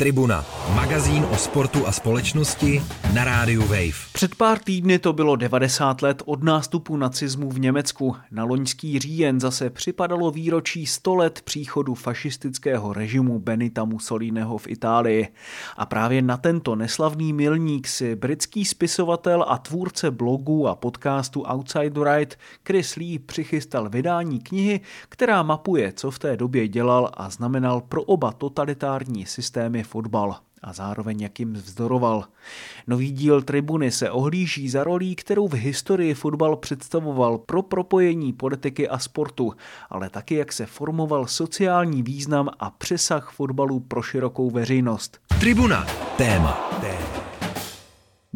Tribuna, magazín o sportu a společnosti na rádiu Wave. Před pár týdny to bylo 90 let od nástupu nacismu v Německu. Na loňský říjen zase připadalo výročí 100 let příchodu fašistického režimu Benita Mussoliniho v Itálii. A právě na tento neslavný milník si britský spisovatel a tvůrce blogu a podcastu Outside Right Chris Lee přichystal vydání knihy, která mapuje, co v té době dělal a znamenal pro oba totalitární systémy fotbal a zároveň jak jim vzdoroval. Nový díl Tribuny se ohlíží za rolí, kterou v historii fotbal představoval pro propojení politiky a sportu, ale taky jak se formoval sociální význam a přesah fotbalu pro širokou veřejnost. Tribuna. Téma.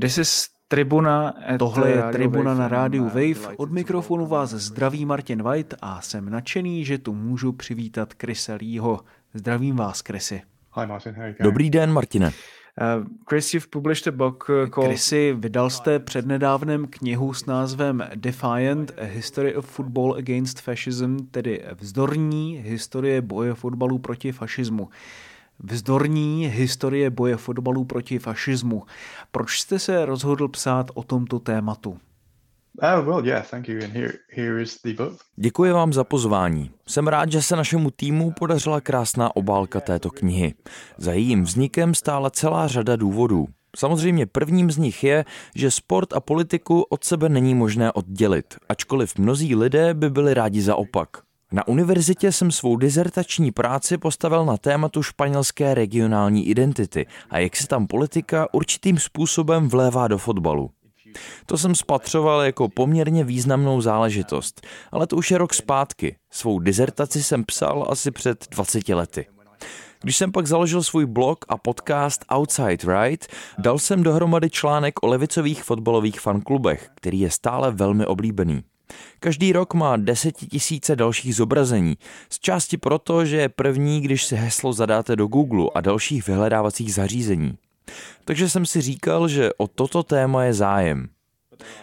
This is Tribuna, tohle je Tribuna na rádiu Wave. Od mikrofonu vás zdraví Martin White a jsem nadšený, že tu můžu přivítat Krise Leeho. Zdravím vás, Chrisy. Hi Martin, how are you going? Dobrý den, Martine. Uh, Chris, you've published a book uh, called... Chrisy, vydal jste přednedávnem knihu s názvem Defiant, A History of Football Against Fascism, tedy vzdorní historie boje fotbalu proti fašismu. Vzdorní historie boje fotbalu proti fašismu. Proč jste se rozhodl psát o tomto tématu? Děkuji vám za pozvání. Jsem rád, že se našemu týmu podařila krásná obálka této knihy. Za jejím vznikem stála celá řada důvodů. Samozřejmě prvním z nich je, že sport a politiku od sebe není možné oddělit, ačkoliv mnozí lidé by byli rádi za opak. Na univerzitě jsem svou dizertační práci postavil na tématu španělské regionální identity a jak se tam politika určitým způsobem vlévá do fotbalu. To jsem spatřoval jako poměrně významnou záležitost, ale to už je rok zpátky. Svou dizertaci jsem psal asi před 20 lety. Když jsem pak založil svůj blog a podcast Outside Right, dal jsem dohromady článek o levicových fotbalových fanklubech, který je stále velmi oblíbený. Každý rok má desetitisíce dalších zobrazení, z části proto, že je první, když si heslo zadáte do Google a dalších vyhledávacích zařízení. Takže jsem si říkal, že o toto téma je zájem.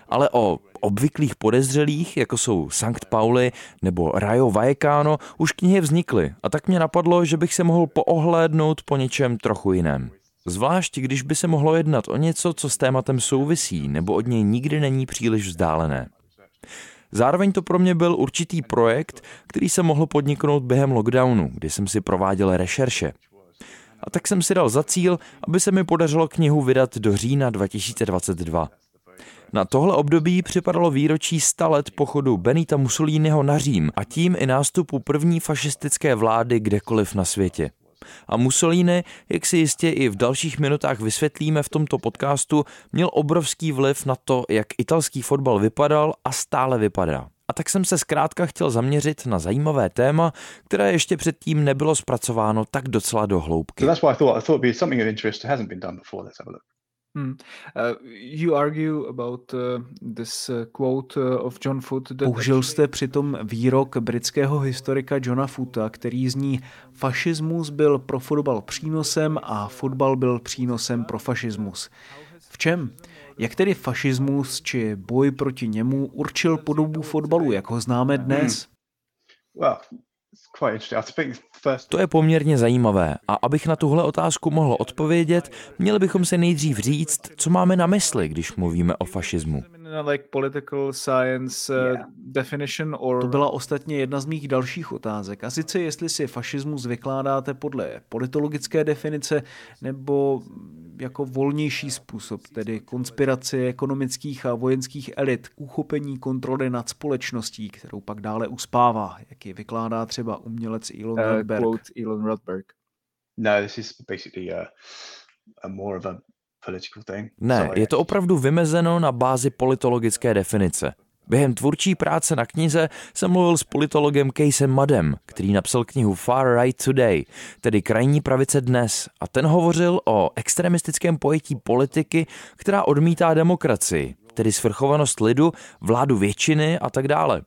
Ale o obvyklých podezřelých, jako jsou Sankt Pauli nebo Rayo Vallecano, už knihy vznikly a tak mě napadlo, že bych se mohl poohlédnout po něčem trochu jiném. Zvlášť, když by se mohlo jednat o něco, co s tématem souvisí nebo od něj nikdy není příliš vzdálené. Zároveň to pro mě byl určitý projekt, který se mohl podniknout během lockdownu, kdy jsem si prováděl rešerše. A tak jsem si dal za cíl, aby se mi podařilo knihu vydat do října 2022. Na tohle období připadalo výročí 100 let pochodu Benita Mussoliniho na Řím a tím i nástupu první fašistické vlády kdekoliv na světě. A Mussolini, jak si jistě i v dalších minutách vysvětlíme v tomto podcastu, měl obrovský vliv na to, jak italský fotbal vypadal a stále vypadá. A tak jsem se zkrátka chtěl zaměřit na zajímavé téma, které ještě předtím nebylo zpracováno tak docela do hloubky. Hmm. Uh, you argue about uh, this uh, quote uh, of John Foot. That Použil jste přitom výrok britského historika Johna Foota, který zní fašismus byl pro fotbal přínosem a fotbal byl přínosem pro fašismus. V čem? Jak tedy fašismus či boj proti němu určil podobu fotbalu, jak ho známe dnes? To je poměrně zajímavé a abych na tuhle otázku mohl odpovědět, měli bychom se nejdřív říct, co máme na mysli, když mluvíme o fašismu. Uh. To byla ostatně jedna z mých dalších otázek. A sice jestli si fašismus vykládáte podle politologické definice nebo jako volnější způsob, tedy konspiraci ekonomických a vojenských elit k uchopení kontroly nad společností, kterou pak dále uspává, jak ji vykládá třeba umělec Elon Uh, Rodberg. quote Elon Rodberg. No, this is basically a, a more of a political thing. Ne, je to opravdu vymezeno na bázi politologické definice. Během tvůrčí práce na knize jsem mluvil s politologem Casem Madem, který napsal knihu Far Right Today, tedy krajní pravice dnes, a ten hovořil o extremistickém pojetí politiky, která odmítá demokracii, tedy svrchovanost lidu, vládu většiny a tak dále.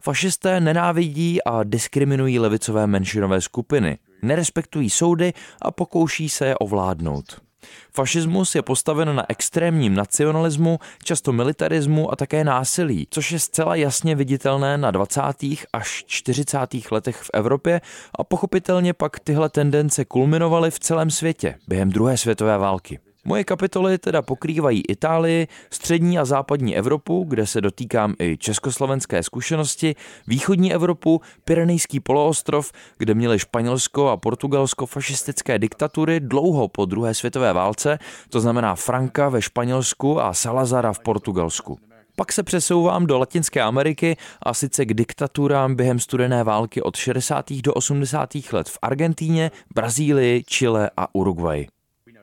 Fašisté nenávidí a diskriminují levicové menšinové skupiny, nerespektují soudy a pokouší se je ovládnout. Fašismus je postaven na extrémním nacionalismu, často militarismu a také násilí, což je zcela jasně viditelné na 20. až 40. letech v Evropě a pochopitelně pak tyhle tendence kulminovaly v celém světě během druhé světové války. Moje kapitoly teda pokrývají Itálii, střední a západní Evropu, kde se dotýkám i československé zkušenosti, východní Evropu, Pyrenejský poloostrov, kde měli Španělsko a Portugalsko fašistické diktatury dlouho po druhé světové válce, to znamená Franka ve Španělsku a Salazara v Portugalsku. Pak se přesouvám do Latinské Ameriky a sice k diktaturám během studené války od 60. do 80. let v Argentíně, Brazílii, Chile a Uruguay.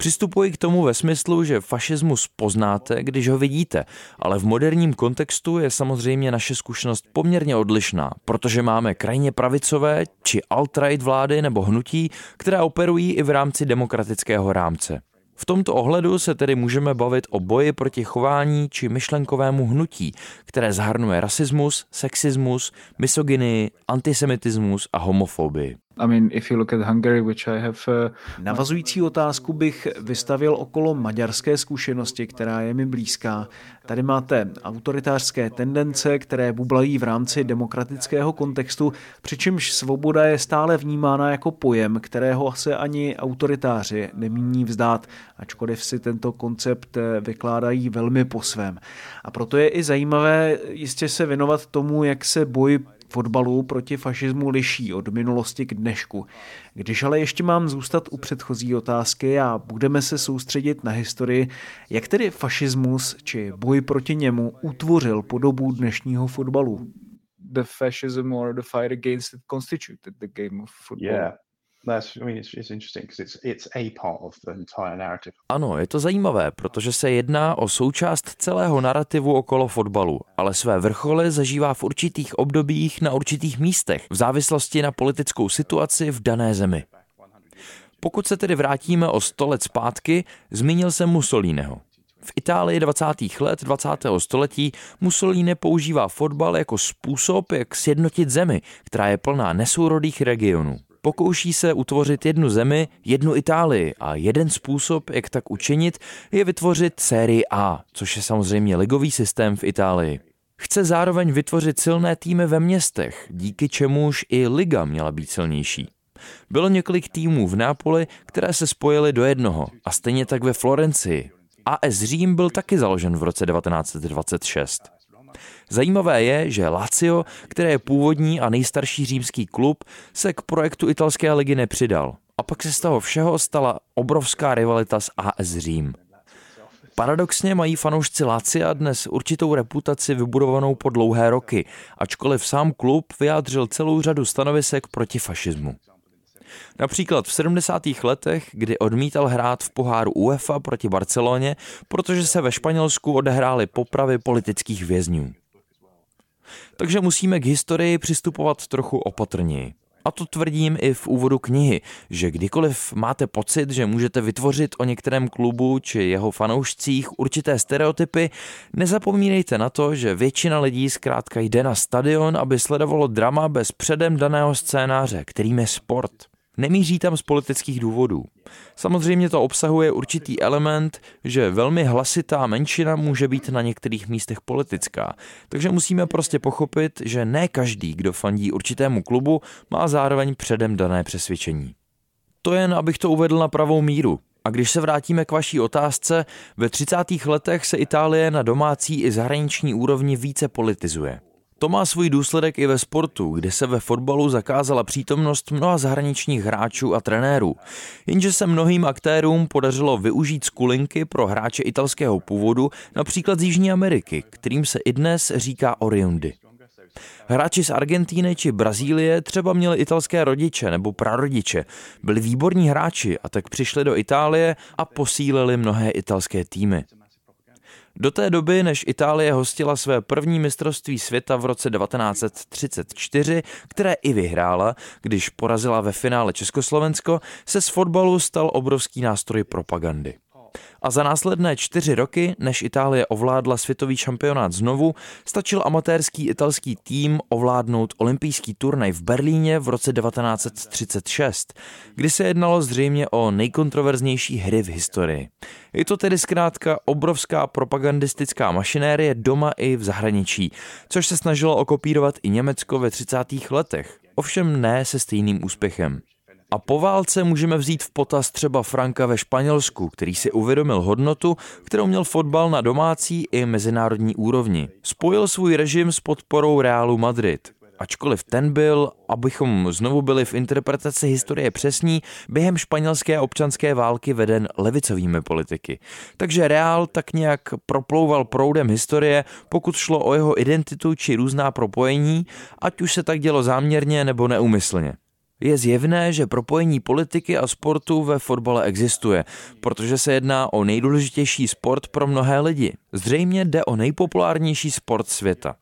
Přistupuji k tomu ve smyslu, že fašismus poznáte, když ho vidíte, ale v moderním kontextu je samozřejmě naše zkušenost poměrně odlišná, protože máme krajně pravicové či alt-right vlády nebo hnutí, které operují i v rámci demokratického rámce. V tomto ohledu se tedy můžeme bavit o boji proti chování či myšlenkovému hnutí, které zahrnuje rasismus, sexismus, misogynii, antisemitismus a homofobii. I mean, if you look at Hungary, which I have... Uh... Navazující otázku bych vystavil okolo maďarské zkušenosti, která je mi blízká. Tady máte autoritářské tendence, které bublají v rámci demokratického kontextu, přičemž svoboda je stále vnímána jako pojem, kterého se ani autoritáři nemíní vzdát, ačkoliv si tento koncept eh, vykládají velmi po svém. A proto je i zajímavé jistě se věnovat tomu, jak se boj fotbalu proti fašismu liší od minulosti k dnešku. Když ale ještě mám zůstat u předchozí otázky a budeme se soustředit na historii, jak tedy fašismus či boj proti němu utvořil podobu dnešního fotbalu? The fascism or the fight against it constituted the game of football. Yeah. Ano, je to zajímavé, protože se jedná o součást celého narrativu okolo fotbalu, ale své vrcholy zažívá v určitých obdobích na určitých místech, v závislosti na politickou situaci v dané zemi. Pokud se tedy vrátíme o sto let zpátky, zmínil jsem Mussoliniho. V Itálii 20. let 20. století Mussolini používá fotbal jako způsob, jak sjednotit zemi, která je plná nesourodých regionů. Pokouší se utvořit jednu zemi, jednu Itálii a jeden způsob, jak tak učinit, je vytvořit sérii A, což je samozřejmě ligový systém v Itálii. Chce zároveň vytvořit silné týmy ve městech, díky čemuž i liga měla být silnější. Bylo několik týmů v Nápoli, které se spojily do jednoho a stejně tak ve Florencii. AS Řím byl taky založen v roce 1926. Zajímavé je, že Lazio, které je původní a nejstarší římský klub, se k projektu italské ligy nepřidal. A pak se z toho všeho stala obrovská rivalita s AS Řím. Paradoxně mají fanoušci Lácia dnes určitou reputaci vybudovanou po dlouhé roky, ačkoliv sám klub vyjádřil celou řadu stanovisek proti fašismu. Například v 70. letech, kdy odmítal hrát v poháru UEFA proti Barceloně, protože se ve Španělsku odehrály popravy politických vězňů. Takže musíme k historii přistupovat trochu opatrněji. A to tvrdím i v úvodu knihy, že kdykoliv máte pocit, že můžete vytvořit o některém klubu či jeho fanoušcích určité stereotypy, nezapomínejte na to, že většina lidí zkrátka jde na stadion, aby sledovalo drama bez předem daného scénáře, kterým je sport. Nemíří tam z politických důvodů. Samozřejmě to obsahuje určitý element, že velmi hlasitá menšina může být na některých místech politická. Takže musíme prostě pochopit, že ne každý, kdo fandí určitému klubu, má zároveň předem dané přesvědčení. To jen, abych to uvedl na pravou míru. A když se vrátíme k vaší otázce, ve 30. letech se Itálie na domácí i zahraniční úrovni více politizuje. To má svůj důsledek i ve sportu, kde se ve fotbalu zakázala přítomnost mnoha zahraničních hráčů a trenérů. Jenže se mnohým aktérům podařilo využít skulinky pro hráče italského původu, například z Jižní Ameriky, kterým se i dnes říká oriundy. Hráči z Argentíny či Brazílie třeba měli italské rodiče nebo prarodiče, byli výborní hráči a tak přišli do Itálie a posílili mnohé italské týmy. Do té doby, než Itálie hostila své první mistrovství světa v roce 1934, které i vyhrála, když porazila ve finále Československo, se z fotbalu stal obrovský nástroj propagandy. A za následné čtyři roky, než Itálie ovládla světový šampionát znovu, stačil amatérský italský tým ovládnout olympijský turnaj v Berlíně v roce 1936, kdy se jednalo zřejmě o nejkontroverznější hry v historii. Je to tedy zkrátka obrovská propagandistická mašinérie doma i v zahraničí, což se snažilo okopírovat i Německo ve 30. letech, ovšem ne se stejným úspěchem. A po válce můžeme vzít v potaz třeba Franka ve Španělsku, který si uvědomil hodnotu, kterou měl fotbal na domácí i mezinárodní úrovni. Spojil svůj režim s podporou Realu Madrid. Ačkoliv ten byl, abychom znovu byli v interpretaci historie přesní, během španělské občanské války veden levicovými politiky. Takže Real tak nějak proplouval proudem historie, pokud šlo o jeho identitu či různá propojení, ať už se tak dělo záměrně nebo neumyslně. Je zjevné, že propojení politiky a sportu ve fotbale existuje, protože se jedná o nejdůležitější sport pro mnohé lidi. Zřejmě jde o nejpopulárnější sport světa.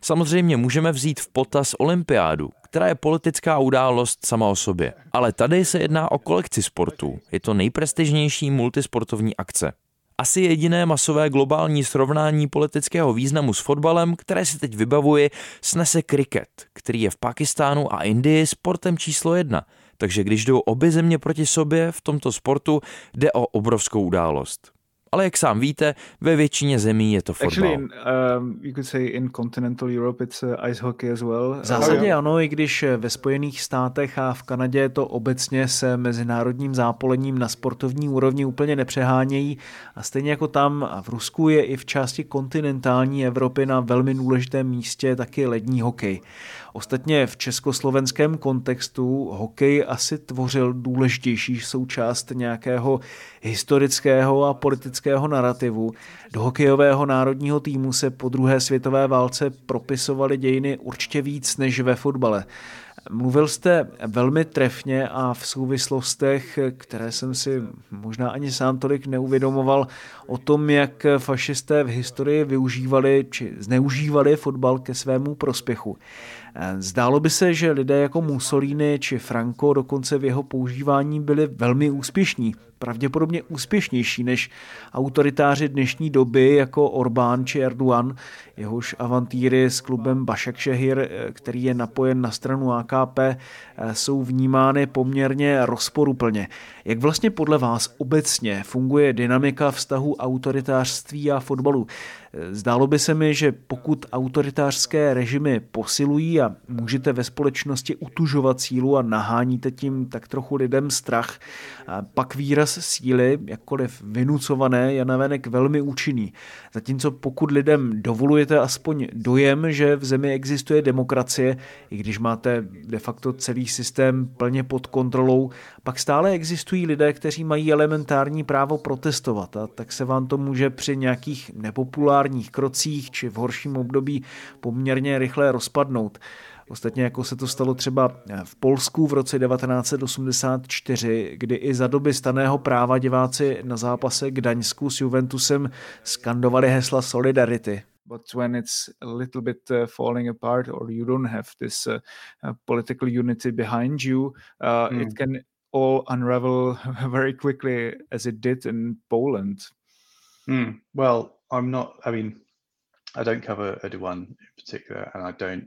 Samozřejmě můžeme vzít v potaz olympiádu, která je politická událost sama o sobě. Ale tady se jedná o kolekci sportů. Je to nejprestižnější multisportovní akce. Asi jediné masové globální srovnání politického významu s fotbalem, které si teď vybavuji, snese kriket, který je v Pakistánu a Indii sportem číslo jedna. Takže když jdou obě země proti sobě v tomto sportu, jde o obrovskou událost. Ale jak sám víte, ve většině zemí je to fotbal. Actually, in, um, you could say in continental Europe it's uh, ice hockey as well. V zásadě ano, i když eh, ve Spojených státech a v Kanadě to obecně se mezinárodním zápolením na sportovní úrovni úplně nepřehánějí a stejně jako tam v Rusku je i v části kontinentální Evropy na velmi důležitém místě taky lední hokej. Ostatně v československém kontextu hokej asi tvořil důležitější součást nějakého historického a politického narrativu. Do hokejového národního týmu se po druhé světové válce propisovaly dějiny určitě víc než ve fotbale. Mluvil jste velmi trefně a v souvislostech, které jsem si možná ani sám tolik neuvědomoval, o tom, jak fašisté v historii využívali či zneužívali fotbal ke svému prospěchu. Zdálo by se, že lidé jako Mussolini či Franco dokonce v jeho používání byli velmi úspěšní pravděpodobně úspěšnější než autoritáři dnešní doby jako Orbán či Erdogan, jehož avantýry s klubem Başakşehir, eh, který je napojen na stranu AKP, eh, jsou vnímány poměrně rozporuplně. Jak vlastně podle vás obecně funguje dynamika vztahu autoritářství a fotbalu? Zdálo by se mi, že pokud autoritářské režimy posilují a můžete ve společnosti utužovat sílu a naháníte tím tak trochu lidem strach, pak výraz síly, jakkoliv vynucované, je navenek velmi účinný. Zatímco pokud lidem dovolujete aspoň dojem, že v zemi existuje demokracie, i když máte de facto celý systém plně pod kontrolou, pak stále existují lidé, kteří mají elementární právo protestovat a tak se vám to může při nějakých nepopulárních krocích či v horším období poměrně rychle rozpadnout. Ostatně jako se to stalo třeba v Polsku v roce 1984, kdy i za doby staného práva diváci na zápase Gdaňsku s Juventusem skandovali hesla Solidarity. But when it's a little bit uh, falling apart or you don't have this uh, uh, political unity behind you, uh, mm. it can all unravel very quickly as it did in Poland. Mm. Well, I'm not, I mean, I don't cover Erdogan in particular, and I don't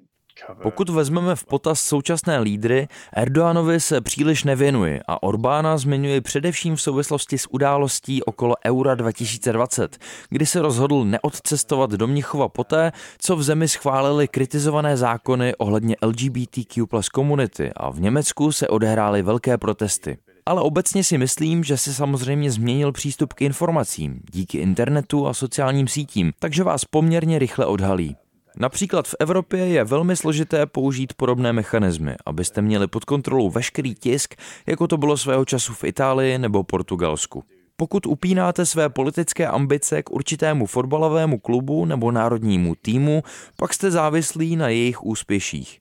Pokud vezmeme v potaz současné lídry, Erdoánovi se příliš nevěnuje a Orbána zmiňuje především v souvislosti s událostí okolo Eura 2020, kdy se rozhodl neodcestovat do Mnichova poté, co v zemi schválili kritizované zákony ohledně LGBTQ plus komunity a v Německu se odehrály velké protesty. Ale obecně si myslím, že se samozřejmě změnil přístup k informacím díky internetu a sociálním sítím, takže vás poměrně rychle odhalí. Například v Evropě je velmi složité použít podobné mechanismy, abyste měli pod kontrolou veškerý tisk, jako to bylo svého času v Itálii nebo Portugalsku. Pokud upínáte své politické ambice k určitému fotbalovému klubu nebo národnímu týmu, pak jste závislí na jejich úspěších.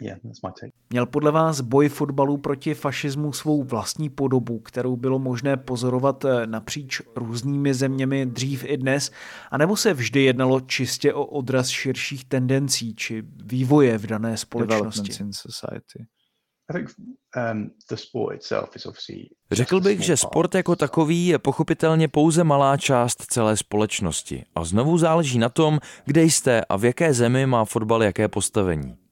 Yeah, that's my take. Měl podle vás boj fotbalu proti fašismu svou vlastní podobu, kterou bylo možné pozorovat eh, napříč různými zeměmi dřív i dnes, anebo se vždy jednalo čistě o odraz širších tendencí či vývoje v dané společnosti? Um, Řekl bych, že sport jako takový je pochopitelně pouze malá část celé společnosti a znovu záleží na tom, kde jste a v jaké zemi má fotbal jaké postavení.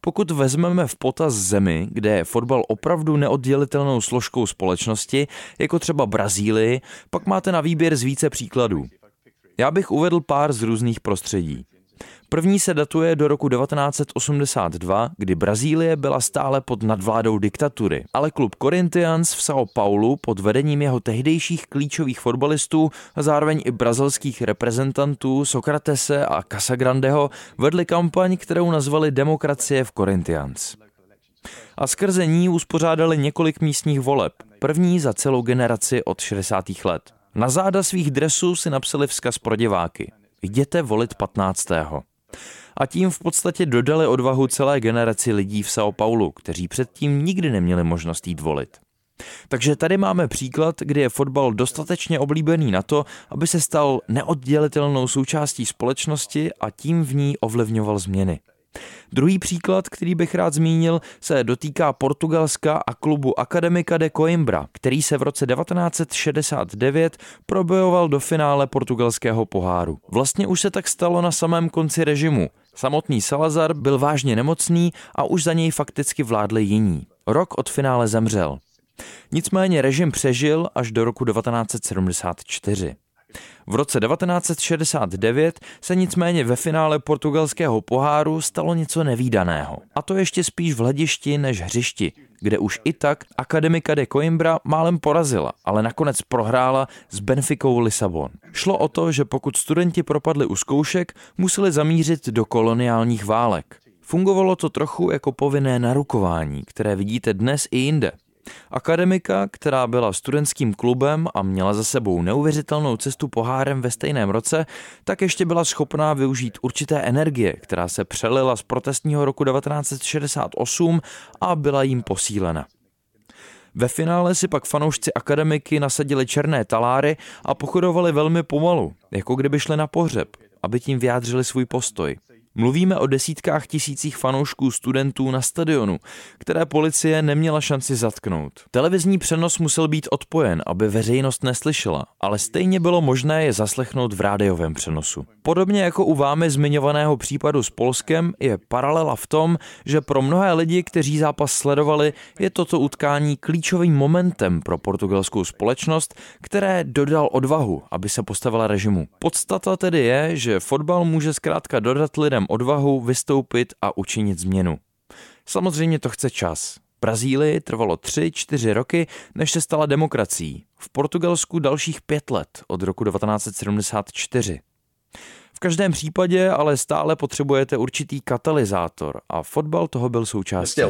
Pokud vezmeme v potaz zemi, kde je fotbal opravdu neoddělitelnou složkou společnosti, jako třeba Brazílii, pak máte na výběr z více příkladů. Já bych uvedl pár z různých prostředí. První se datuje do roku 1982, kdy Brazílie byla stále pod nadvládou diktatury, ale klub Corinthians v São Paulo pod vedením jeho tehdejších klíčových fotbalistů a zároveň i brazilských reprezentantů Sokratese a Casagrandeho vedli kampaň, kterou nazvali Demokracie v Corinthians. A skrze ní uspořádali několik místních voleb, první za celou generaci od 60. let. Na záda svých dresů si napsali vzkaz pro diváky. Jděte volit 15 a tím v podstatě dodali odvahu celé generaci lidí v São Paulo, kteří předtím nikdy neměli možnost jít volit. Takže tady máme příklad, kdy je fotbal dostatečně oblíbený na to, aby se stal neoddělitelnou součástí společnosti a tím v ní ovlivňoval změny. Druhý příklad, který bych rád zmínil, se dotýká Portugalska a klubu Academica de Coimbra, který se v roce 1969 probojoval do finále portugalského poháru. Vlastně už se tak stalo na samém konci režimu. Samotný Salazar byl vážně nemocný a už za něj fakticky vládli jiní. Rok od finále zemřel. Nicméně režim přežil až do roku 1974. V roce 1969 se nicméně ve finále portugalského poháru stalo něco nevýdaného. A to ještě spíš v hledišti než hřišti, kde už i tak Akademika de Coimbra málem porazila, ale nakonec prohrála s Benficou Lisabon. Šlo o to, že pokud studenti propadli u zkoušek, museli zamířit do koloniálních válek. Fungovalo to trochu jako povinné narukování, které vidíte dnes i jinde. Akademika, která byla studentským klubem a měla za sebou neuvěřitelnou cestu pohárem ve stejném roce, tak ještě byla schopná využít určité energie, která se přelila z protestního roku 1968 a byla jim posílena. Ve finále si pak fanoušci akademiky nasadili černé taláry a pochodovali velmi pomalu, jako kdyby šli na pohřeb, aby tím vyjádřili svůj postoj. Mluvíme o desítkách tisících fanoušků studentů na stadionu, které policie neměla šanci zatknout. Televizní přenos musel být odpojen, aby veřejnost neslyšela, ale stejně bylo možné je zaslechnout v rádiovém přenosu. Podobně jako u vámi zmiňovaného případu s Polskem je paralela v tom, že pro mnohé lidi, kteří zápas sledovali, je toto utkání klíčovým momentem pro portugalskou společnost, které dodal odvahu, aby se postavila režimu. Podstata tedy je, že fotbal může zkrátka dodat lidem odvahu vystoupit a učinit změnu. Samozřejmě to chce čas. Brazílii trvalo 3-4 roky, než se stala demokracií. V Portugalsku dalších pět let od roku 1974. V každém případě ale stále potřebujete určitý katalyzátor a fotbal toho byl součástí.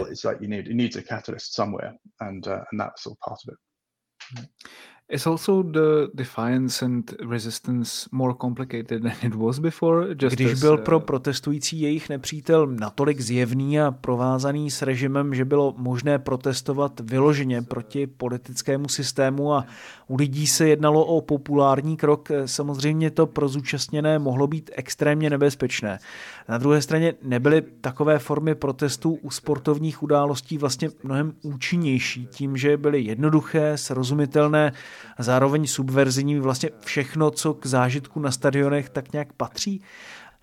Is also the defiance and resistance more complicated than it was before? Just Když byl pro uh, protestující jejich nepřítel natolik zjevný a provázaný s režimem, že bylo možné protestovat vyloženě proti politickému systému a u lidí se jednalo o populární krok, samozřejmě to pro zúčastněné mohlo být extrémně nebezpečné. Na druhé straně nebyly takové formy protestů u sportovních událostí vlastně mnohem účinnější tím, že byly jednoduché, srozumitelné, a zároveň subverzivní vlastně všechno, co k zážitku na stadionech tak nějak patří.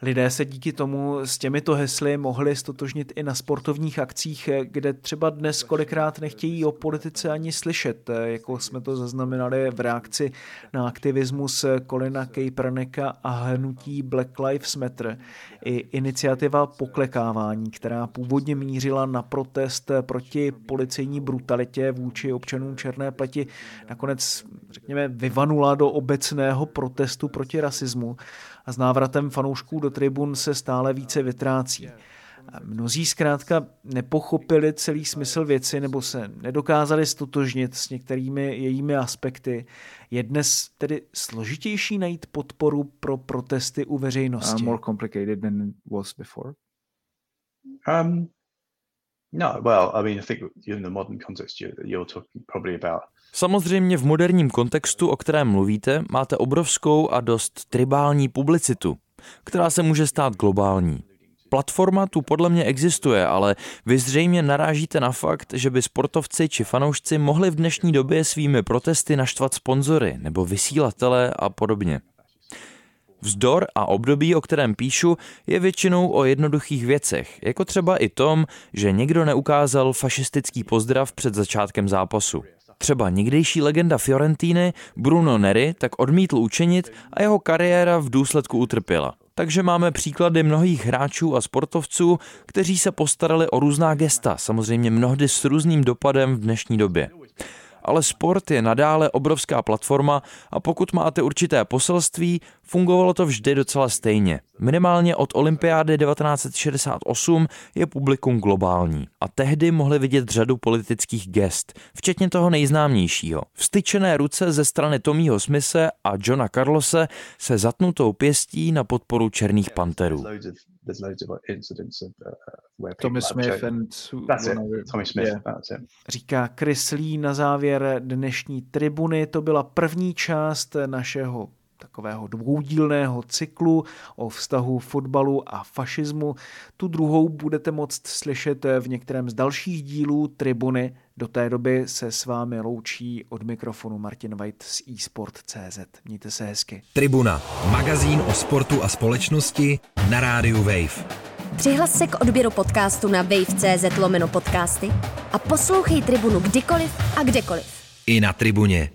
Lidé se díky tomu s těmito hesly mohli stotožnit i na sportovních akcích, kde třeba dnes kolikrát nechtějí o politice ani slyšet, jako jsme to zaznamenali v reakci na aktivismus Kolina Kaepernecka a hnutí Black Lives Matter. I iniciativa poklekávání, která původně mířila na protest proti policejní brutalitě vůči občanům černé pleti, nakonec, řekněme, vyvanula do obecného protestu proti rasismu a s návratem fanoušků do tribun se stále více vytrácí. Mnozí zkrátka nepochopili celý smysl věci nebo se nedokázali stotožnit s některými jejími aspekty. Je dnes tedy složitější najít podporu pro protesty u veřejnosti? Uh, more complicated than it was before. Um, No, well, I mean, I think in the modern context, you're talking probably about Samozřejmě v moderním kontextu, o kterém mluvíte, máte obrovskou a dost tribální publicitu, která se může stát globální. Platforma tu podle mě existuje, ale vy zřejmě narážíte na fakt, že by sportovci či fanoušci mohli v dnešní době svými protesty naštvat sponzory nebo vysílatele a podobně. Vzdor a období, o kterém píšu, je většinou o jednoduchých věcech, jako třeba i tom, že někdo neukázal fašistický pozdrav před začátkem zápasu. Třeba někdejší legenda Fiorentíny Bruno Neri tak odmítl učinit a jeho kariéra v důsledku utrpěla. Takže máme příklady mnohých hráčů a sportovců, kteří se postarali o různá gesta, samozřejmě mnohdy s různým dopadem v dnešní době ale sport je nadále obrovská platforma a pokud máte určité poselství, fungovalo to vždy docela stejně. Minimálně od olympiády 1968 je publikum globální a tehdy mohli vidět řadu politických gest, včetně toho nejznámějšího. Vstyčené ruce ze strany Tomího Smise a Johna Carlose se zatnutou pěstí na podporu černých panterů there's loads of incidents of, uh, where Tommy Smith and that's it. Tommy Smith, yeah. that's it. Říká Chris Lee na závěr dnešní tribuny. To byla první část našeho takového dvoudílného cyklu o vztahu fotbalu a fašismu. Tu druhou budete moct slyšet v některém z dalších dílů Tribuny. Do té doby se s vámi loučí od mikrofonu Martin White z eSport.cz. Mějte se hezky. Tribuna, magazín o sportu a společnosti na rádiu Wave. Přihlas se k odběru podcastu na wave.cz lomeno podcasty a poslouchej Tribunu kdykoliv a kdekoliv. I na Tribuně